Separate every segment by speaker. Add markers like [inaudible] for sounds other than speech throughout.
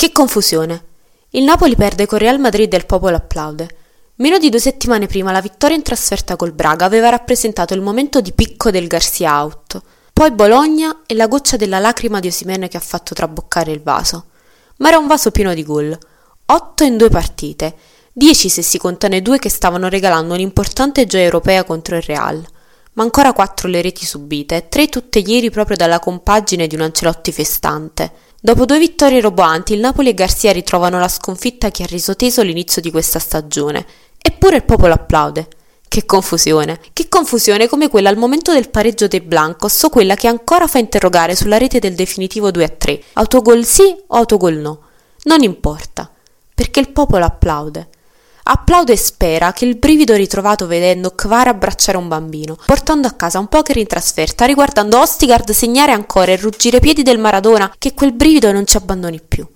Speaker 1: Che confusione! Il Napoli perde con Real Madrid e il popolo applaude. Meno di due settimane prima la vittoria in trasferta col Braga aveva rappresentato il momento di picco del Garcia out. Poi Bologna e la goccia della lacrima di Osimene che ha fatto traboccare il vaso. Ma era un vaso pieno di gol. 8 in due partite, 10 se si contano i due che stavano regalando un'importante gioia europea contro il Real. Ma ancora 4 le reti subite, 3 tutte ieri proprio dalla compagine di un Ancelotti festante. Dopo due vittorie roboanti, il Napoli e Garcia ritrovano la sconfitta che ha reso teso l'inizio di questa stagione. Eppure il popolo applaude. Che confusione! Che confusione come quella al momento del pareggio dei Blancos o quella che ancora fa interrogare sulla rete del definitivo 2-3. Autogol sì o autogol no? Non importa, perché il popolo applaude. Applaude e spera che il brivido ritrovato vedendo Kvara abbracciare un bambino, portando a casa un poker in trasferta, riguardando Ostigard segnare ancora e ruggire piedi del Maradona, che quel brivido non ci abbandoni più.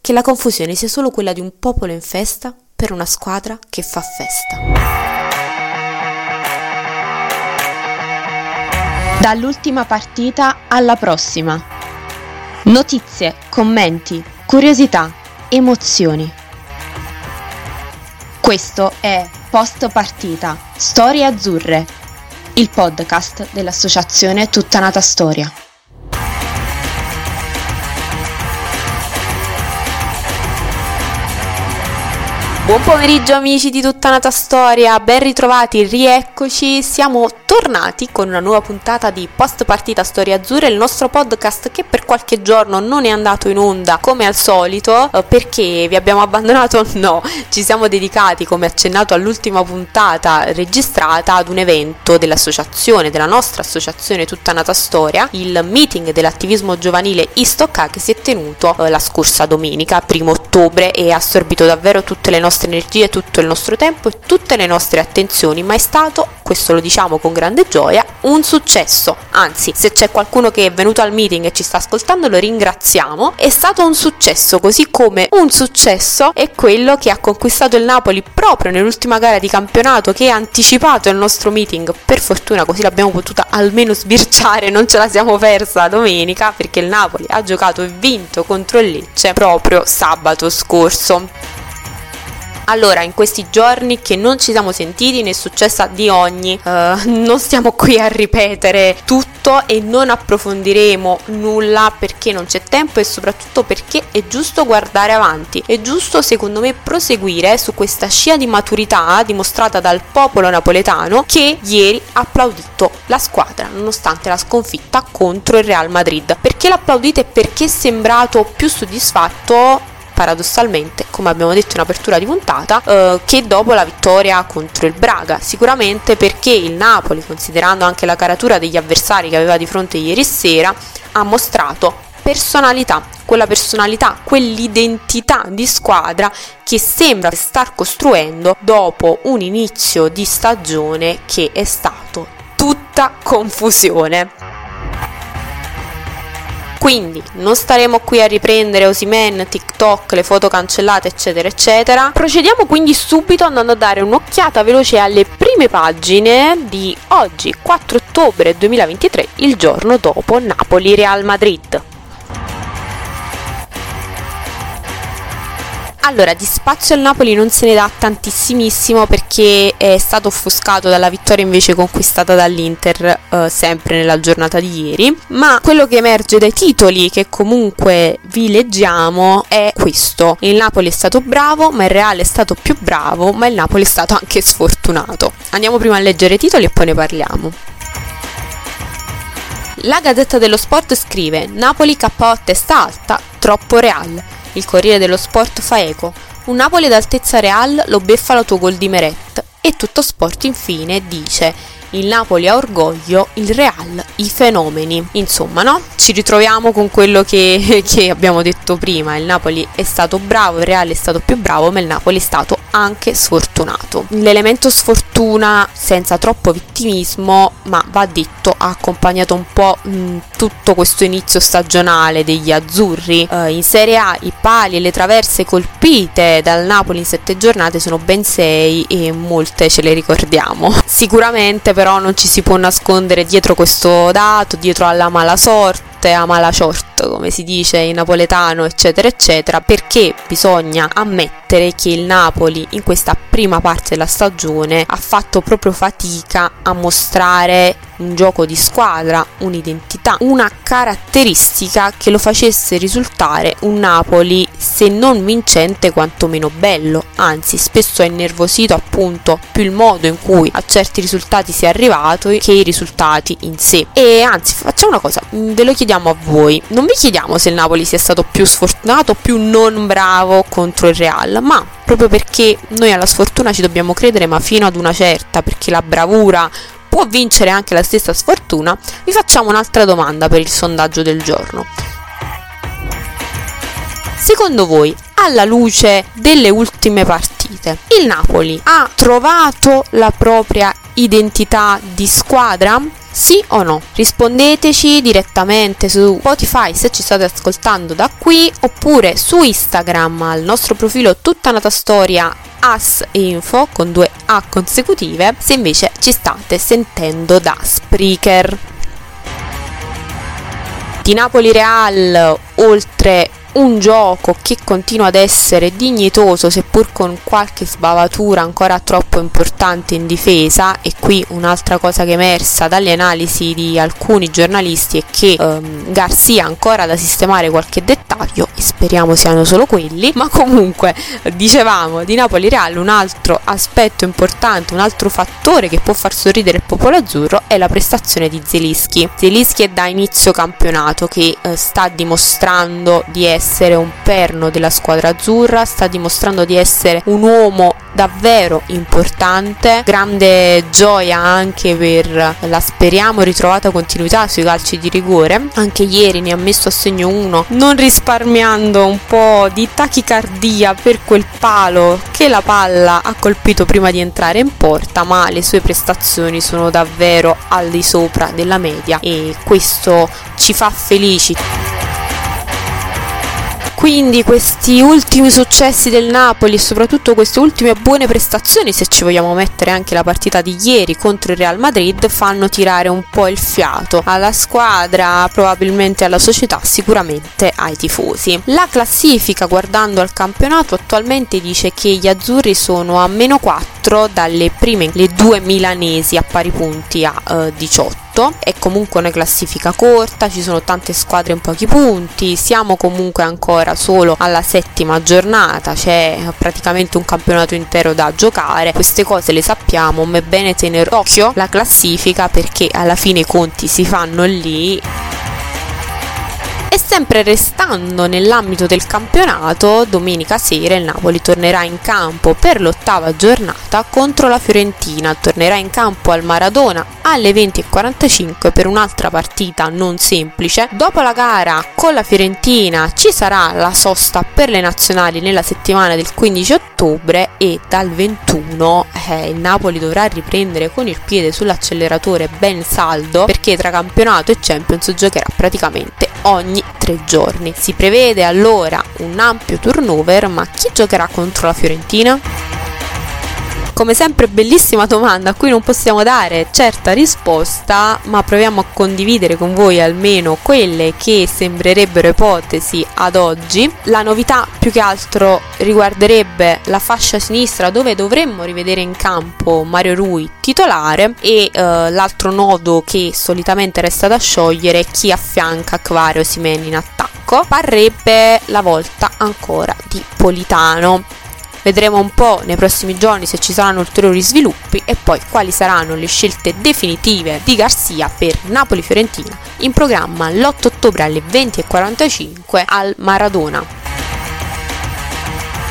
Speaker 1: Che la confusione sia solo quella di un popolo in festa per una squadra che fa festa.
Speaker 2: Dall'ultima partita alla prossima. Notizie, commenti, curiosità, emozioni. Questo è Post Partita, Storie Azzurre, il podcast dell'associazione Tutta Nata Storia.
Speaker 1: Buon pomeriggio amici di tutta nata storia, ben ritrovati, rieccoci, siamo tornati con una nuova puntata di Post Partita Storia Azzurra, il nostro podcast che per qualche giorno non è andato in onda come al solito, eh, perché vi abbiamo abbandonato? [laughs] No, ci siamo dedicati come accennato all'ultima puntata registrata ad un evento dell'associazione, della nostra associazione Tutta Nata Storia, il meeting dell'attivismo giovanile Istocca che si è tenuto eh, la scorsa domenica, primo ottobre e ha assorbito davvero tutte le nostre energie, tutto il nostro tempo e tutte le nostre attenzioni, ma è stato, questo lo diciamo con grande gioia, un successo. Anzi, se c'è qualcuno che è venuto al meeting e ci sta ascoltando, lo ringraziamo. È stato un successo, così come un successo è quello che ha conquistato il Napoli proprio nell'ultima gara di campionato che ha anticipato il nostro meeting. Per fortuna così l'abbiamo potuta almeno sbirciare, non ce la siamo persa domenica perché il Napoli ha giocato e vinto contro il Lecce proprio sabato scorso. Allora, in questi giorni che non ci siamo sentiti ne è successa di ogni, uh, [laughs] non stiamo qui a ripetere tutto e non approfondiremo nulla perché non c'è tempo e soprattutto perché è giusto guardare avanti, è giusto secondo me proseguire su questa scia di maturità dimostrata dal popolo napoletano che ieri ha applaudito la squadra nonostante la sconfitta contro il Real Madrid. Perché l'ha applaudito e perché è sembrato più soddisfatto paradossalmente, come abbiamo detto in apertura di puntata, eh, che dopo la vittoria contro il Braga. Sicuramente perché il Napoli, considerando anche la caratura degli avversari che aveva di fronte ieri sera, ha mostrato personalità, quella personalità, quell'identità di squadra che sembra star costruendo dopo un inizio di stagione che è stato tutta confusione. Quindi non staremo qui a riprendere Osimen, TikTok, le foto cancellate, eccetera, eccetera. Procediamo quindi subito andando a dare un'occhiata veloce alle prime pagine di oggi, 4 ottobre 2023, il giorno dopo Napoli-Real Madrid. Allora, di spazio al Napoli non se ne dà tantissimissimo perché è stato offuscato dalla vittoria invece conquistata dall'Inter eh, sempre nella giornata di ieri, ma quello che emerge dai titoli che comunque vi leggiamo è questo. Il Napoli è stato bravo, ma il Real è stato più bravo, ma il Napoli è stato anche sfortunato. Andiamo prima a leggere i titoli e poi ne parliamo. La Gazzetta dello Sport scrive Napoli KO a testa alta, troppo Real. Il Corriere dello Sport fa eco. Un Napoli d'altezza real lo beffa l'autogol di Meret. E tutto sport infine dice il Napoli ha orgoglio, il Real i fenomeni. Insomma, no? Ci ritroviamo con quello che, [laughs] che abbiamo detto prima, il Napoli è stato bravo, il Real è stato più bravo, ma il Napoli è stato anche sfortunato. L'elemento sfortuna, senza troppo vittimismo, ma va detto, ha accompagnato un po' mh, tutto questo inizio stagionale degli azzurri. Uh, in Serie A i pali e le traverse colpite dal Napoli in sette giornate sono ben sei e molte ce le ricordiamo. [laughs] Sicuramente però non ci si può nascondere dietro questo dato, dietro alla mala sorte a mala short, come si dice in napoletano, eccetera, eccetera, perché bisogna ammettere che il Napoli in questa prima parte della stagione ha fatto proprio fatica a mostrare un gioco di squadra, un'identità, una caratteristica che lo facesse risultare un Napoli se non vincente quantomeno bello, anzi spesso è innervosito appunto più il modo in cui a certi risultati si è arrivato che i risultati in sé. E anzi facciamo una cosa, ve lo chiediamo a voi, non vi chiediamo se il Napoli sia stato più sfortunato o più non bravo contro il Real, ma proprio perché noi alla sfortuna ci dobbiamo credere ma fino ad una certa, perché la bravura può vincere anche la stessa sfortuna, vi facciamo un'altra domanda per il sondaggio del giorno. Secondo voi, alla luce delle ultime partite, il Napoli ha trovato la propria identità di squadra? Sì o no? Rispondeteci direttamente su Spotify se ci state ascoltando da qui oppure su Instagram al nostro profilo tutta nata storia As Info con due A consecutive se invece ci state sentendo da Spreaker. Di Napoli Real, oltre un gioco che continua ad essere dignitoso seppur con qualche sbavatura ancora troppo importante in difesa e qui un'altra cosa che è emersa dalle analisi di alcuni giornalisti è che ehm, Garcia ha ancora da sistemare qualche dettaglio e speriamo siano solo quelli ma comunque dicevamo di Napoli Real un altro aspetto importante un altro fattore che può far sorridere il popolo azzurro è la prestazione di Zelischi Zelischi è da inizio campionato che eh, sta dimostrando di essere essere un perno della squadra azzurra, sta dimostrando di essere un uomo davvero importante, grande gioia anche per la speriamo ritrovata continuità sui calci di rigore, anche ieri ne ha messo a segno uno, non risparmiando un po' di tachicardia per quel palo che la palla ha colpito prima di entrare in porta, ma le sue prestazioni sono davvero al di sopra della media e questo ci fa felici. Quindi questi ultimi successi del Napoli e soprattutto queste ultime buone prestazioni, se ci vogliamo mettere anche la partita di ieri contro il Real Madrid, fanno tirare un po' il fiato alla squadra, probabilmente alla società, sicuramente ai tifosi. La classifica guardando al campionato attualmente dice che gli azzurri sono a meno 4 dalle prime, le due milanesi a pari punti a eh, 18 tutto, è comunque una classifica corta, ci sono tante squadre in pochi punti, siamo comunque ancora solo alla settima giornata, c'è praticamente un campionato intero da giocare, queste cose le sappiamo, ma è bene tenere d'occhio la classifica perché alla fine i conti si fanno lì e sempre restando nell'ambito del campionato, domenica sera il Napoli tornerà in campo per l'ottava giornata contro la Fiorentina. Tornerà in campo al Maradona alle 20.45 per un'altra partita non semplice. Dopo la gara con la Fiorentina ci sarà la sosta per le nazionali nella settimana del 15 ottobre e dal 21 eh, il Napoli dovrà riprendere con il piede sull'acceleratore ben saldo perché tra campionato e Champions giocherà praticamente ogni tre giorni. Si prevede allora un ampio turnover, ma chi giocherà contro la Fiorentina? Come sempre bellissima domanda a cui non possiamo dare certa risposta, ma proviamo a condividere con voi almeno quelle che sembrerebbero ipotesi ad oggi. La novità più che altro riguarderebbe la fascia sinistra dove dovremmo rivedere in campo Mario Rui titolare e eh, l'altro nodo che solitamente resta da sciogliere è chi affianca Kvario Simeni in attacco. Parrebbe la volta ancora di Politano. Vedremo un po' nei prossimi giorni se ci saranno ulteriori sviluppi e poi quali saranno le scelte definitive di Garcia per Napoli-Fiorentina in programma l'8 ottobre alle 20.45 al Maradona.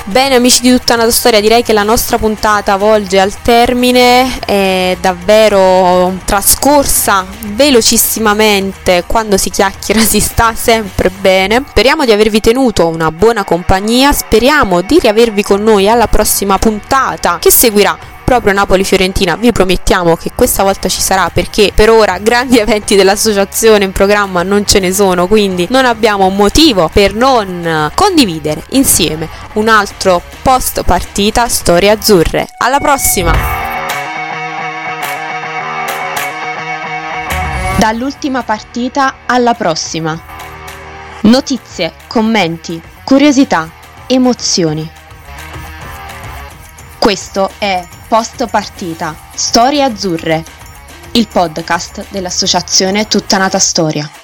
Speaker 1: Bene amici di tutta una storia, direi che la nostra puntata volge al termine, è davvero trascorsa velocissimamente, quando si chiacchiera [laughs] si sta sempre bene. Speriamo di avervi tenuto una buona compagnia, speriamo di riavervi con noi alla prossima puntata che seguirà proprio Napoli-Fiorentina. Vi promettiamo che questa volta ci sarà perché per ora grandi [laughs] eventi dell'associazione in programma non ce ne sono, quindi non abbiamo motivo per non condividere insieme un altro post partita storie azzurre. Alla prossima!
Speaker 2: Dall'ultima partita alla prossima. Notizie, commenti, curiosità, emozioni. Questo è Post Partita, Storie Azzurre, il podcast dell'associazione Tutta Nata Storia.